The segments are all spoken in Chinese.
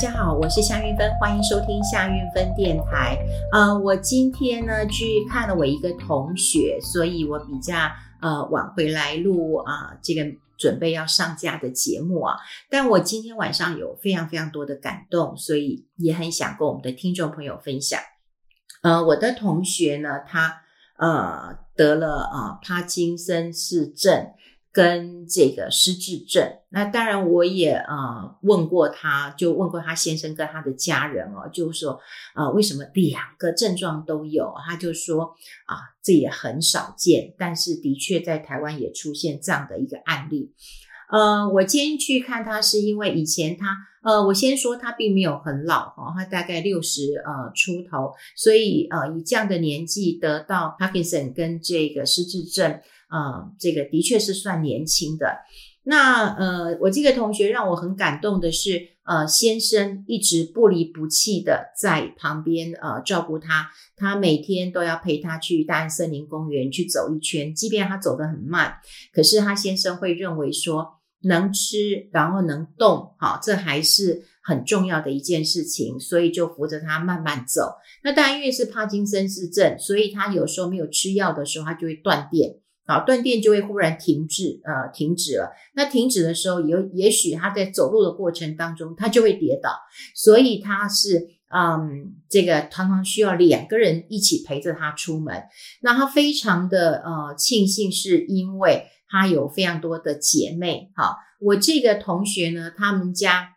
大家好，我是夏韵芬，欢迎收听夏韵芬电台。呃，我今天呢去看了我一个同学，所以我比较呃晚回来录啊、呃、这个准备要上架的节目啊。但我今天晚上有非常非常多的感动，所以也很想跟我们的听众朋友分享。呃，我的同学呢，他呃得了啊、帕金森氏症。跟这个失智症，那当然我也呃问过他，就问过他先生跟他的家人哦，就是说呃为什么两个症状都有？他就说啊，这也很少见，但是的确在台湾也出现这样的一个案例。呃，我今天去看他是因为以前他呃，我先说他并没有很老哈，他大概六十呃出头，所以呃以这样的年纪得到帕金森跟这个失智症。啊，这个的确是算年轻的。那呃，我这个同学让我很感动的是，呃，先生一直不离不弃的在旁边呃照顾他，他每天都要陪他去大安森林公园去走一圈，即便他走得很慢，可是他先生会认为说能吃然后能动，好，这还是很重要的一件事情，所以就扶着他慢慢走。那当然因为是帕金森氏症，所以他有时候没有吃药的时候，他就会断电。好，断电就会忽然停滞，呃，停止了。那停止的时候，有也许他在走路的过程当中，他就会跌倒，所以他是，嗯，这个常常需要两个人一起陪着他出门。那他非常的呃庆幸，是因为他有非常多的姐妹。好，我这个同学呢，他们家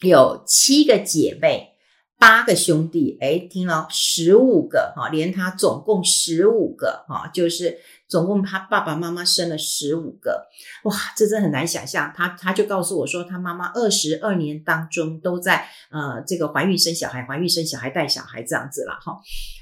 有七个姐妹，八个兄弟，诶，听了十五个，哈，连他总共十五个，哈，就是。总共他爸爸妈妈生了十五个，哇，这真很难想象。他他就告诉我说，他妈妈二十二年当中都在呃这个怀孕生小孩、怀孕生小孩、带小孩这样子了哈。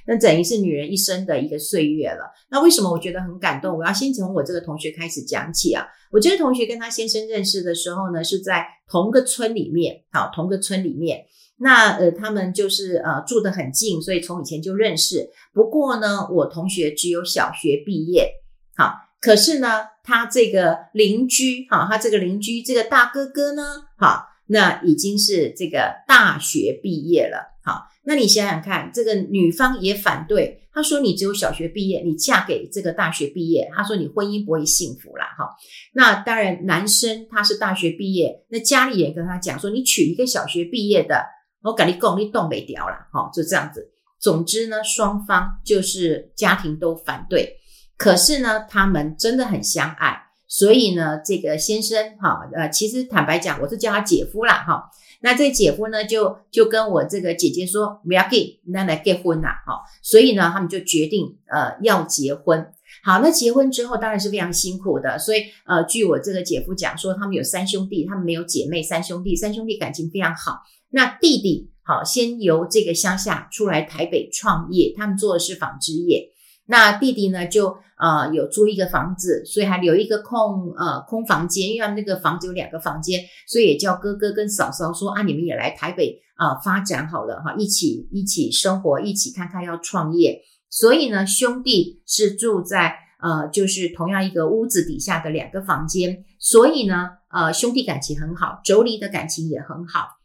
那等于是女人一生的一个岁月了。那为什么我觉得很感动？我要先从我这个同学开始讲起啊。我这个同学跟他先生认识的时候呢，是在同个村里面，好，同个村里面。那呃，他们就是呃住得很近，所以从以前就认识。不过呢，我同学只有小学毕业，好，可是呢，他这个邻居，好，他这个邻居这个大哥哥呢，好，那已经是这个大学毕业了，好，那你想想看，这个女方也反对，他说你只有小学毕业，你嫁给这个大学毕业，他说你婚姻不会幸福啦，哈。那当然，男生他是大学毕业，那家里也跟他讲说，你娶一个小学毕业的。我跟你讲，你动没掉了，哈，就这样子。总之呢，双方就是家庭都反对，可是呢，他们真的很相爱，所以呢，这个先生，哈，呃，其实坦白讲，我是叫他姐夫啦，哈。那这姐夫呢，就就跟我这个姐姐说，不要给，那来结婚啦，哈。所以呢，他们就决定，呃，要结婚。好，那结婚之后当然是非常辛苦的，所以，呃，据我这个姐夫讲说，他们有三兄弟，他们没有姐妹，三兄弟，三兄弟感情非常好。那弟弟好，先由这个乡下出来台北创业，他们做的是纺织业。那弟弟呢，就呃有租一个房子，所以还留一个空呃空房间，因为他们那个房子有两个房间，所以也叫哥哥跟嫂嫂说啊，你们也来台北啊、呃、发展好了哈，一起一起生活，一起看看要创业。所以呢，兄弟是住在呃就是同样一个屋子底下的两个房间，所以呢呃兄弟感情很好，妯娌的感情也很好。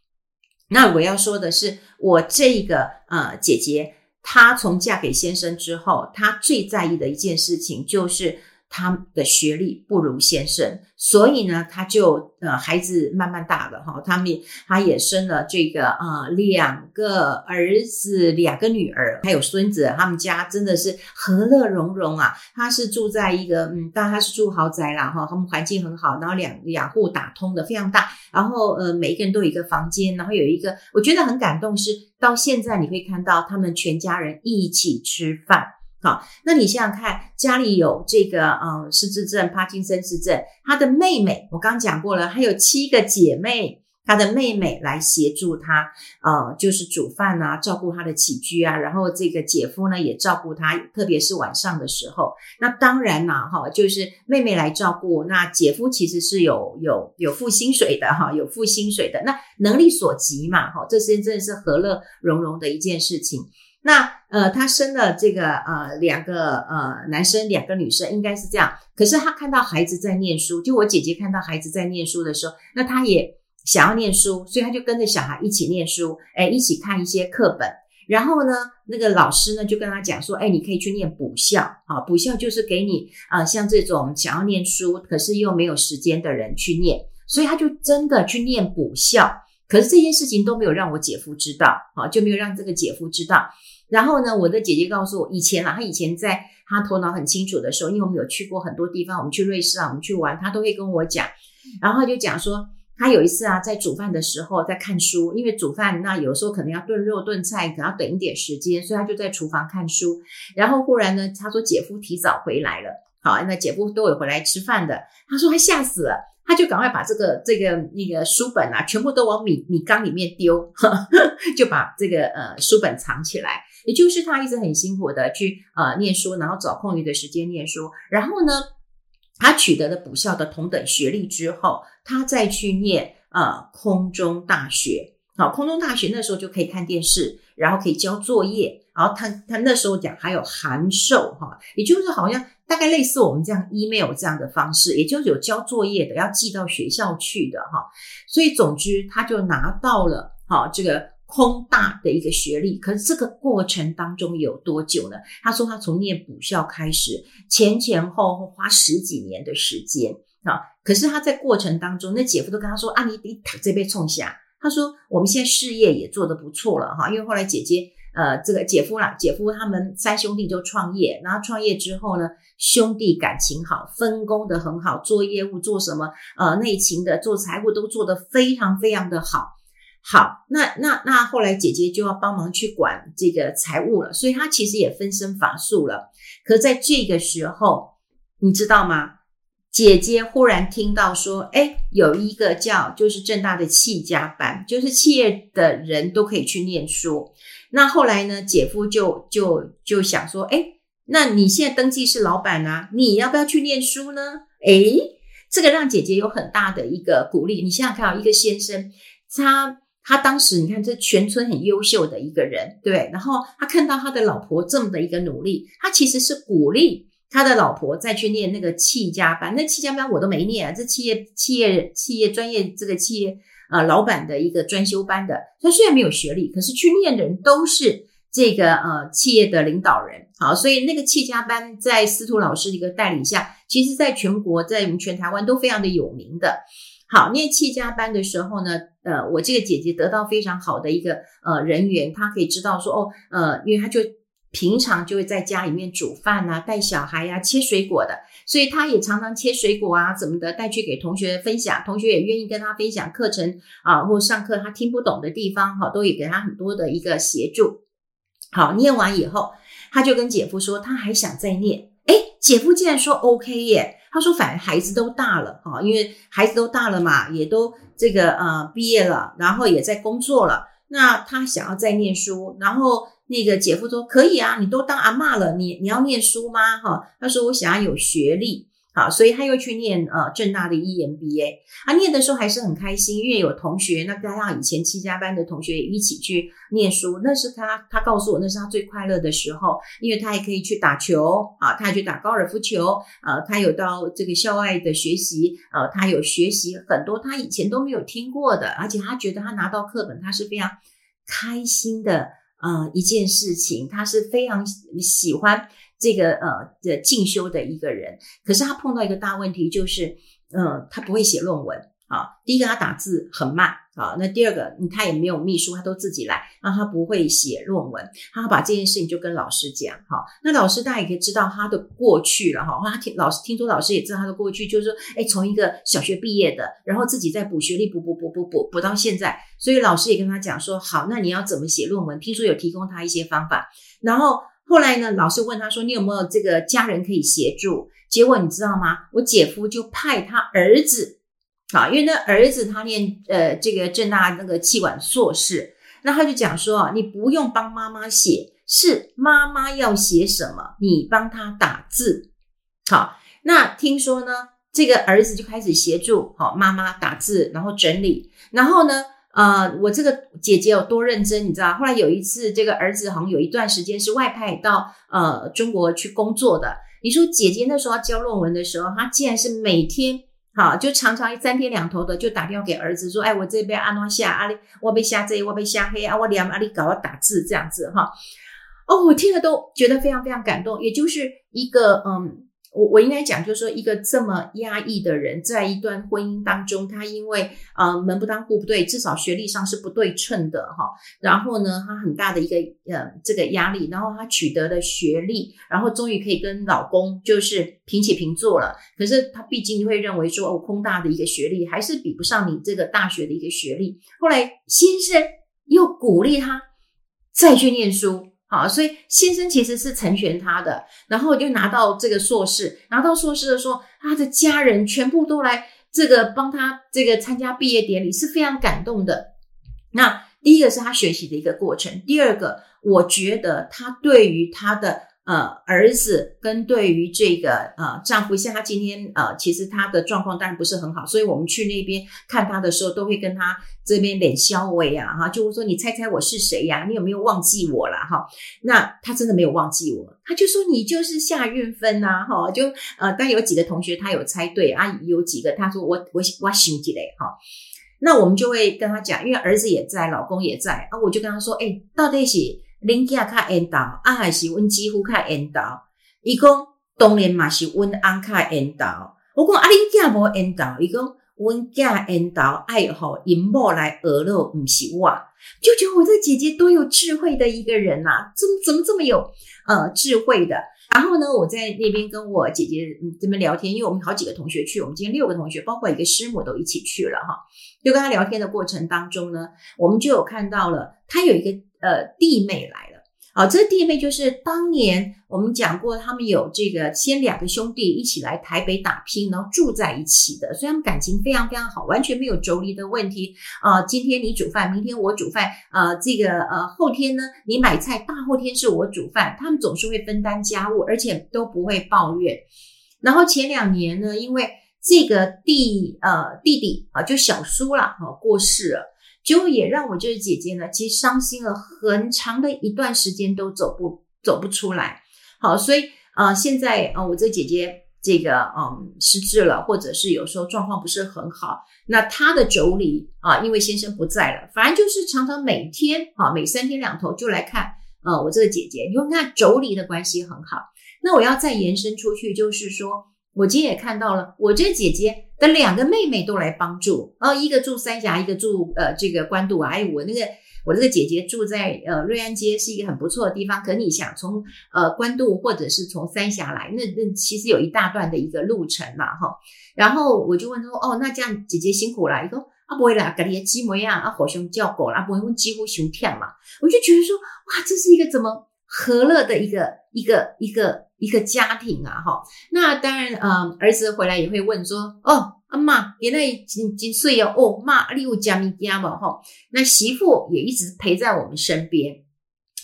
那我要说的是，我这个呃姐姐，她从嫁给先生之后，她最在意的一件事情就是。他的学历不如先生，所以呢，他就呃，孩子慢慢大了哈，他们他也生了这个啊、呃，两个儿子，两个女儿，还有孙子，他们家真的是和乐融融啊。他是住在一个嗯，当然他是住豪宅啦哈，他们环境很好，然后两两户打通的非常大，然后呃，每一个人都有一个房间，然后有一个我觉得很感动是，到现在你会看到他们全家人一起吃饭。好，那你想想看，家里有这个呃失智症、帕金森氏症，他的妹妹，我刚讲过了，还有七个姐妹，他的妹妹来协助他，呃，就是煮饭啊，照顾他的起居啊，然后这个姐夫呢也照顾他，特别是晚上的时候。那当然啦，哈，就是妹妹来照顾，那姐夫其实是有有有付薪水的哈，有付薪水的，那能力所及嘛，哈，这些真的是和乐融融的一件事情。那呃，他生了这个呃两个呃男生，两个女生，应该是这样。可是他看到孩子在念书，就我姐姐看到孩子在念书的时候，那他也想要念书，所以他就跟着小孩一起念书，哎，一起看一些课本。然后呢，那个老师呢就跟他讲说，哎，你可以去念补校啊，补校就是给你啊、像这种想要念书可是又没有时间的人去念，所以他就真的去念补校。可是这件事情都没有让我姐夫知道，好，就没有让这个姐夫知道。然后呢，我的姐姐告诉我，以前啊，她以前在她头脑很清楚的时候，因为我们有去过很多地方，我们去瑞士啊，我们去玩，她都会跟我讲。然后她就讲说，她有一次啊，在煮饭的时候在看书，因为煮饭那有时候可能要炖肉炖菜，可能要等一点时间，所以她就在厨房看书。然后忽然呢，她说姐夫提早回来了，好，那姐夫都有回来吃饭的。她说她吓死了。他就赶快把这个这个那个书本啊，全部都往米米缸里面丢，就把这个呃书本藏起来。也就是他一直很辛苦的去呃念书，然后找空余的时间念书。然后呢，他取得了补校的同等学历之后，他再去念呃空中大学。好，空中大学那时候就可以看电视，然后可以交作业。然后他他那时候讲还有函授哈，也就是好像。大概类似我们这样 email 这样的方式，也就是有交作业的，要寄到学校去的哈。所以总之，他就拿到了哈这个空大的一个学历。可是这个过程当中有多久呢？他说他从念补校开始，前前后后花十几年的时间啊。可是他在过程当中，那姐夫都跟他说啊，你你这边冲下。他说我们现在事业也做得不错了哈，因为后来姐姐。呃，这个姐夫啦，姐夫他们三兄弟就创业，然后创业之后呢，兄弟感情好，分工得很好，做业务做什么，呃，内勤的做财务都做得非常非常的好。好，那那那后来姐姐就要帮忙去管这个财务了，所以她其实也分身乏术了。可在这个时候，你知道吗？姐姐忽然听到说，哎，有一个叫就是正大的企家班，就是企业的人都可以去念书。那后来呢，姐夫就就就想说，诶，那你现在登记是老板啊，你要不要去念书呢？诶，这个让姐姐有很大的一个鼓励。你想想看，一个先生，他他当时你看这全村很优秀的一个人，对，然后他看到他的老婆这么的一个努力，他其实是鼓励他的老婆再去念那个企家班。那企家班我都没念啊，这企业企业企业专业这个企业。啊，老板的一个专修班的，他虽然没有学历，可是去念的人都是这个呃企业的领导人。好，所以那个企家班在司徒老师的一个带领下，其实在全国，在我们全台湾都非常的有名的。好，念企家班的时候呢，呃，我这个姐姐得到非常好的一个呃人缘，她可以知道说哦，呃，因为她就。平常就会在家里面煮饭啊，带小孩呀、啊，切水果的，所以他也常常切水果啊，怎么的带去给同学分享，同学也愿意跟他分享课程啊，或上课他听不懂的地方，哈，都也给他很多的一个协助。好，念完以后，他就跟姐夫说，他还想再念。诶，姐夫竟然说 OK 耶，他说反正孩子都大了，哈，因为孩子都大了嘛，也都这个呃毕业了，然后也在工作了，那他想要再念书，然后。那个姐夫说：“可以啊，你都当阿嬷了，你你要念书吗？哈，他说我想要有学历，好，所以他又去念呃正大的 EMBA。他念的时候还是很开心，因为有同学，那加上以前七家班的同学一起去念书，那是他他告诉我那是他最快乐的时候，因为他还可以去打球啊，他还去打高尔夫球啊，他有到这个校外的学习啊，他有学习很多他以前都没有听过的，而且他觉得他拿到课本他是非常开心的。”呃，一件事情，他是非常喜欢这个呃的进修的一个人，可是他碰到一个大问题，就是，呃，他不会写论文。啊，第一个他打字很慢啊，那第二个他也没有秘书，他都自己来，那他不会写论文，他把这件事情就跟老师讲，哈，那老师大家也可以知道他的过去了，哈，他听老师听说老师也知道他的过去，就是说，哎，从一个小学毕业的，然后自己在补学历，补补补补补补到现在，所以老师也跟他讲说，好，那你要怎么写论文？听说有提供他一些方法，然后后来呢，老师问他说，你有没有这个家人可以协助？结果你知道吗？我姐夫就派他儿子。啊，因为那儿子他念呃这个政大那个气管硕士，那他就讲说啊，你不用帮妈妈写，是妈妈要写什么，你帮他打字。好，那听说呢，这个儿子就开始协助好妈妈打字，然后整理，然后呢，呃，我这个姐姐有多认真，你知道？后来有一次，这个儿子好像有一段时间是外派到呃中国去工作的。你说姐姐那时候要交论文的时候，她竟然是每天。好，就常常三天两头的就打电话给儿子说：“哎，我这边阿诺下啊，我被下这，我被下黑啊，我连阿里搞要打字这样子哈。”哦，我听了都觉得非常非常感动，也就是一个嗯。我我应该讲，就是说，一个这么压抑的人，在一段婚姻当中，他因为啊、呃、门不当户不对，至少学历上是不对称的哈。然后呢，他很大的一个呃这个压力，然后他取得了学历，然后终于可以跟老公就是平起平坐了。可是他毕竟会认为说，哦，空大的一个学历还是比不上你这个大学的一个学历。后来先生又鼓励他再去念书。啊，所以先生其实是成全他的，然后就拿到这个硕士，拿到硕士的时候，他的家人全部都来这个帮他这个参加毕业典礼，是非常感动的。那第一个是他学习的一个过程，第二个，我觉得他对于他的。呃，儿子跟对于这个呃丈夫，像他今天呃，其实他的状况当然不是很好，所以我们去那边看他的时候，都会跟他这边脸消微啊，哈，就会说你猜猜我是谁呀？你有没有忘记我了？哈，那他真的没有忘记我，他就说你就是夏运芬呐，哈，就呃，但有几个同学他有猜对啊，有几个他说我我我想起来哈，那我们就会跟他讲，因为儿子也在，老公也在啊，我就跟他说，哎，到底是。恁囝较缘投，啊，还是阮姊夫较缘投？伊讲当然嘛是阮翁较缘投。我讲啊，恁囝无缘投，伊讲阮囝缘投，爱互因某来学了，毋是我。就觉得我这姐姐多有智慧的一个人呐、啊，怎么怎么这么有呃智慧的？然后呢，我在那边跟我姐姐嗯这边聊天，因为我们好几个同学去，我们今天六个同学，包括一个师母都一起去了哈。就跟他聊天的过程当中呢，我们就有看到了他有一个。呃，弟妹来了，好，这弟妹就是当年我们讲过，他们有这个先两个兄弟一起来台北打拼，然后住在一起的，所以他们感情非常非常好，完全没有妯娌的问题啊、今天你煮饭，明天我煮饭，呃，这个呃后天呢你买菜，大后天是我煮饭，他们总是会分担家务，而且都不会抱怨。然后前两年呢，因为这个弟呃弟弟啊，就小叔啦，哈，过世了。就也让我这个姐姐呢，其实伤心了很长的一段时间，都走不走不出来。好，所以啊、现在啊、我这姐姐这个嗯失智了，或者是有时候状况不是很好。那她的妯娌啊，因为先生不在了，反正就是常常每天啊，每三天两头就来看呃我这个姐姐。因为看妯娌的关系很好。那我要再延伸出去，就是说。我今天也看到了，我这姐姐的两个妹妹都来帮助，哦，一个住三峡，一个住呃这个官渡啊。哎，我那个我这个姐姐住在呃瑞安街，是一个很不错的地方。可你想从呃官渡或者是从三峡来，那那其实有一大段的一个路程嘛，哈。然后我就问她说，哦，那这样姐姐辛苦了。一个啊不会啦，家里的鸡模样啊，好像叫狗啦，不会几乎熊跳嘛。我就觉得说，哇，这是一个怎么和乐的一个一个一个。一个家庭啊，哈，那当然，嗯，儿子回来也会问说，哦，阿妈，原来几几岁哦，哦，妈，你有家咪家嘛，哈，那媳妇也一直陪在我们身边，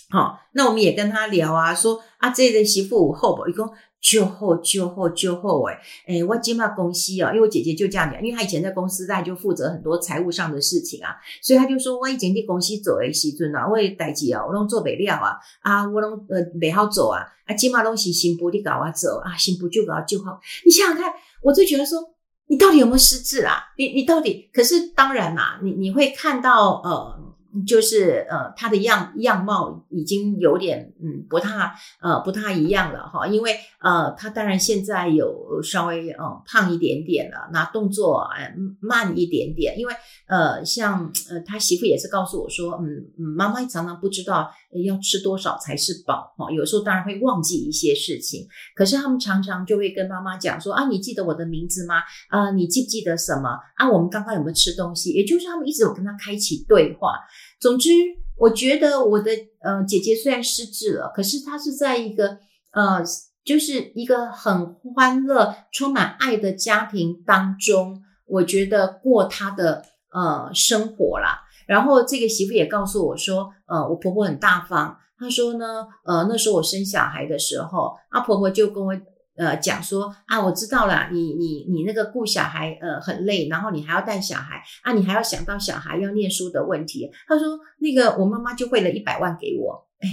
好，那我们也跟他聊啊，说啊，这个媳妇好不？一共。就好就好就好诶诶，我今嘛公司啊，因为我姐姐就这样讲，因为她以前在公司，她就负责很多财务上的事情啊，所以她就说，我以前在公司做的时阵啊，我代志啊，我拢做不了啊，啊，我拢呃没好做啊，啊，今嘛拢是新妇你搞我做啊，新妇就搞就好。你想想看，我就觉得说，你到底有没有失智啊？你你到底？可是当然啦，你你会看到呃。就是呃，他的样样貌已经有点嗯，不太呃，不太一样了哈。因为呃，他当然现在有稍微呃胖一点点了，那动作慢一点点。因为呃，像呃他媳妇也是告诉我说，嗯嗯，妈妈常常不知道要吃多少才是饱哈。有时候当然会忘记一些事情，可是他们常常就会跟妈妈讲说啊，你记得我的名字吗？啊、你记不记得什么？啊，我们刚刚有没有吃东西？也就是他们一直有跟他开启对话。总之，我觉得我的呃姐姐虽然失智了，可是她是在一个呃，就是一个很欢乐、充满爱的家庭当中，我觉得过她的呃生活啦。然后这个媳妇也告诉我说，呃，我婆婆很大方。她说呢，呃，那时候我生小孩的时候，啊，婆婆就跟我。呃，讲说啊，我知道了，你你你那个顾小孩呃很累，然后你还要带小孩啊，你还要想到小孩要念书的问题。他说那个我妈妈就汇了一百万给我，哎，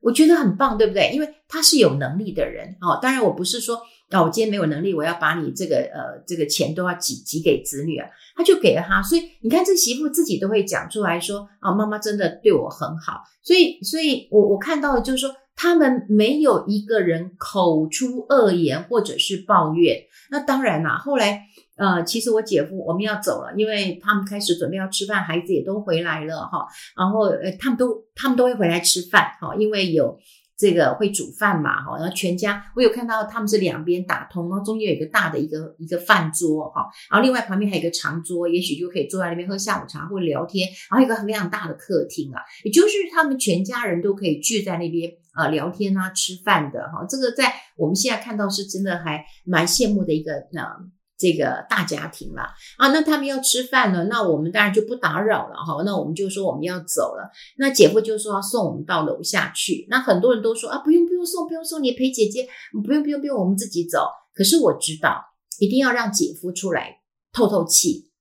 我觉得很棒，对不对？因为他是有能力的人哦。当然我不是说啊，我今天没有能力，我要把你这个呃这个钱都要挤挤给子女啊，他就给了他。所以你看，这媳妇自己都会讲出来说啊，妈妈真的对我很好。所以，所以我我看到的就是说，他们没有一个人口出恶言或者是抱怨。那当然啦，后来。呃，其实我姐夫我们要走了，因为他们开始准备要吃饭，孩子也都回来了哈。然后呃，他们都他们都会回来吃饭哈，因为有这个会煮饭嘛哈。然后全家我有看到他们是两边打通，然后中间有一个大的一个一个饭桌哈，然后另外旁边还有一个长桌，也许就可以坐在那边喝下午茶或聊天。然后一个非常大的客厅啊，也就是他们全家人都可以聚在那边啊聊天啊吃饭的哈。这个在我们现在看到是真的还蛮羡慕的一个呃。这个大家庭了啊，那他们要吃饭了，那我们当然就不打扰了哈。那我们就说我们要走了，那姐夫就说要送我们到楼下去。那很多人都说啊，不用不用送，不用送，你陪姐姐，不用不用不用，我们自己走。可是我知道一定要让姐夫出来透透气，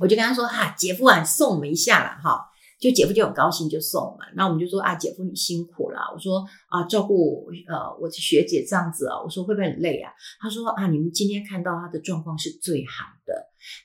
我就跟他说哈、姐夫啊，送我们一下了哈。就姐夫就很高兴，就送嘛。那我们就说啊，姐夫你辛苦了。我说啊，照顾呃我的学姐这样子啊，我说会不会很累啊？他说啊，你们今天看到他的状况是最好的。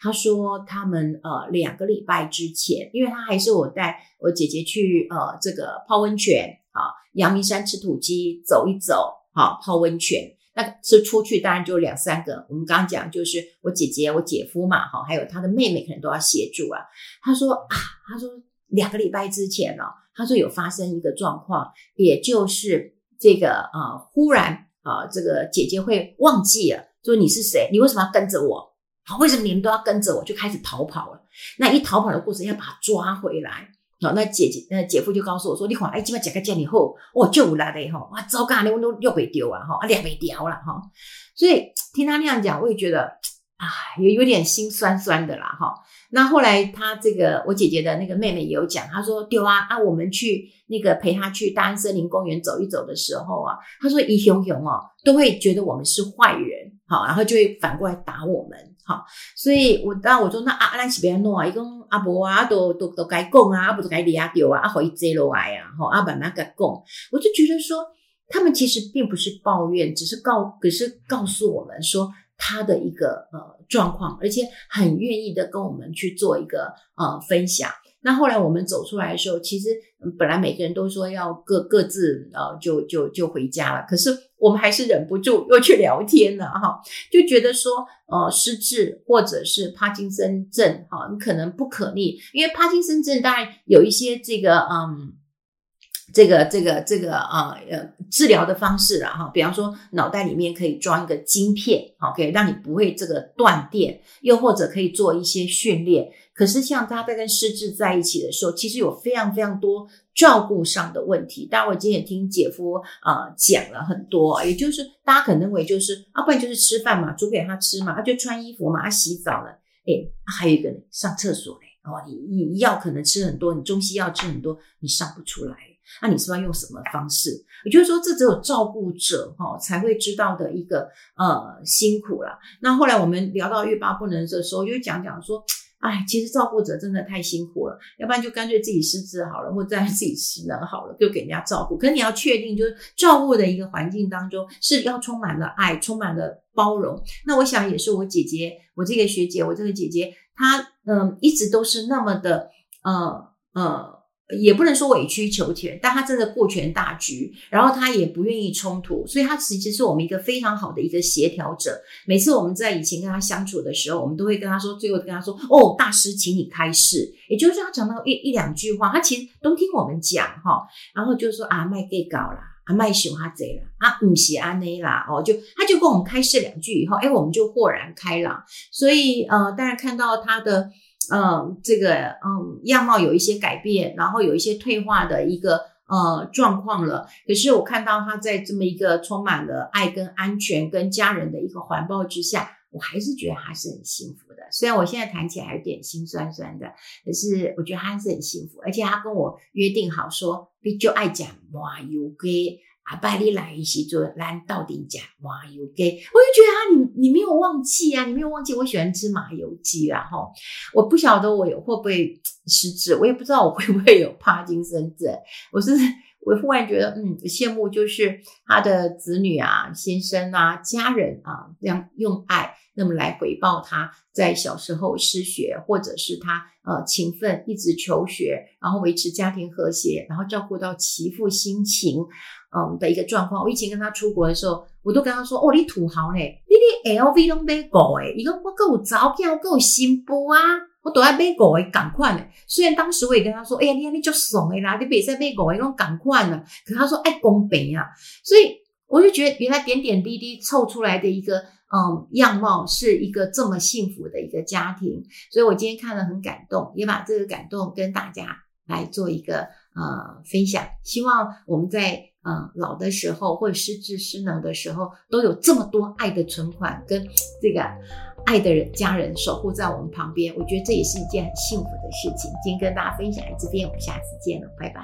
他说他们呃两个礼拜之前，因为他还是我带我姐姐去呃这个泡温泉啊，阳明山吃土鸡走一走啊，泡温泉。那是出去当然就两三个。我们刚刚讲就是我姐姐我姐夫嘛，哈，还有他的妹妹可能都要协助啊。他说啊，他说。两个礼拜之前呢、哦，他说有发生一个状况，也就是这个啊、呃，忽然啊、呃，这个姐姐会忘记了，说你是谁，你为什么要跟着我？好，为什么你们都要跟着我？就开始逃跑了。那一逃跑的过程要把他抓回来。好，那姐姐那姐夫就告诉我说：“你看，哎，今晚讲个见你后，哦，就来了哈，哇，糟糕，你我都又被丢啊，哈，啊，两被丢了哈。所以听他那样讲，我也觉得啊，有有点心酸酸的啦，哈。”那后来，他这个我姐姐的那个妹妹也有讲，她说：“丢啊啊，我们去那个陪她去大安森林公园走一走的时候啊，她说一熊熊哦，都会觉得我们是坏人，好，然后就会反过来打我们，好，所以我当我说那阿阿兰是别弄啊，一共阿伯啊都都都该讲啊，不是该离啊丢啊，阿可以接落来啊，好，阿慢慢该讲，我就觉得说他们其实并不是抱怨，只是告，可是告诉我们说。”他的一个呃状况，而且很愿意的跟我们去做一个呃分享。那后来我们走出来的时候，其实本来每个人都说要各各自呃就就就回家了，可是我们还是忍不住又去聊天了哈，就觉得说呃失智或者是帕金森症哈，你可能不可逆，因为帕金森症当然有一些这个嗯。这个这个这个啊呃治疗的方式了哈，比方说脑袋里面可以装一个晶片，好，可以让你不会这个断电，又或者可以做一些训练。可是像他在跟失智在一起的时候，其实有非常非常多照顾上的问题。当然，我今天也听姐夫啊、呃、讲了很多，也就是大家可能认为就是啊，不然就是吃饭嘛，煮给他吃嘛，他就穿衣服嘛，他洗澡了，诶，还有一个上厕所嘞，哦，你你药可能吃很多，你中西药吃很多，你上不出来。那你是要用什么方式？也就是说，这只有照顾者哈才会知道的一个呃辛苦啦。那后来我们聊到欲罢不能的时候，就讲讲说，哎，其实照顾者真的太辛苦了，要不然就干脆自己失智好了，或者自己失能好了，就给人家照顾。可你要确定，就是照顾的一个环境当中是要充满了爱，充满了包容。那我想也是我姐姐，我这个学姐，我这个姐姐，她嗯、一直都是那么的呃呃。也不能说委曲求全，但他真的顾全大局，然后他也不愿意冲突，所以他其实是我们一个非常好的一个协调者。每次我们在以前跟他相处的时候，我们都会跟他说，最后跟他说：“哦，大师，请你开示。”也就是，他讲到一一两句话，他其实都听我们讲哈，然后就说：“啊，卖给搞啦，啊卖熊哈贼啦，啊唔是安内啦。”哦，就他就跟我们开示两句以后，哎，我们就豁然开朗。所以呃，当然看到他的。嗯，这个嗯样貌有一些改变，然后有一些退化的一个呃状况了。可是我看到他在这么一个充满了爱跟安全跟家人的一个环抱之下，我还是觉得他是很幸福的。虽然我现在谈起来有点心酸酸的，可是我觉得他还是很幸福。而且他跟我约定好说，你就爱讲麻油鸡。阿拜你来一起做，来到底讲麻油鸡，我就觉得啊，你你没有忘记啊，你没有忘记我喜欢吃麻油鸡啊，哈，我不晓得我有会不会失智，我也不知道我会不会有帕金森症，我是我忽然觉得，嗯，羡慕就是他的子女啊、先生啊、家人啊，这样用爱，那么来回报他在小时候失学，或者是他呃勤奋一直求学，然后维持家庭和谐，然后照顾到其父心情，嗯的一个状况。我以前跟他出国的时候，我都跟他说：“哦，你土豪呢？你你 LV 都买过诶，一个我够照片，我够新布啊。”我都爱买五个同款的，虽然当时我也跟他说：“哎呀，你你就怂的啦，你别再买五个那种同款的。”可他说：“爱公平啊。”所以我就觉得，原来点点滴滴凑出来的一个嗯样貌，是一个这么幸福的一个家庭。所以我今天看了很感动，也把这个感动跟大家来做一个呃分享。希望我们在呃老的时候或者失智失能的时候，都有这么多爱的存款跟这个。爱的人、家人守护在我们旁边，我觉得这也是一件很幸福的事情。今天跟大家分享这边，我们下次见了，拜拜。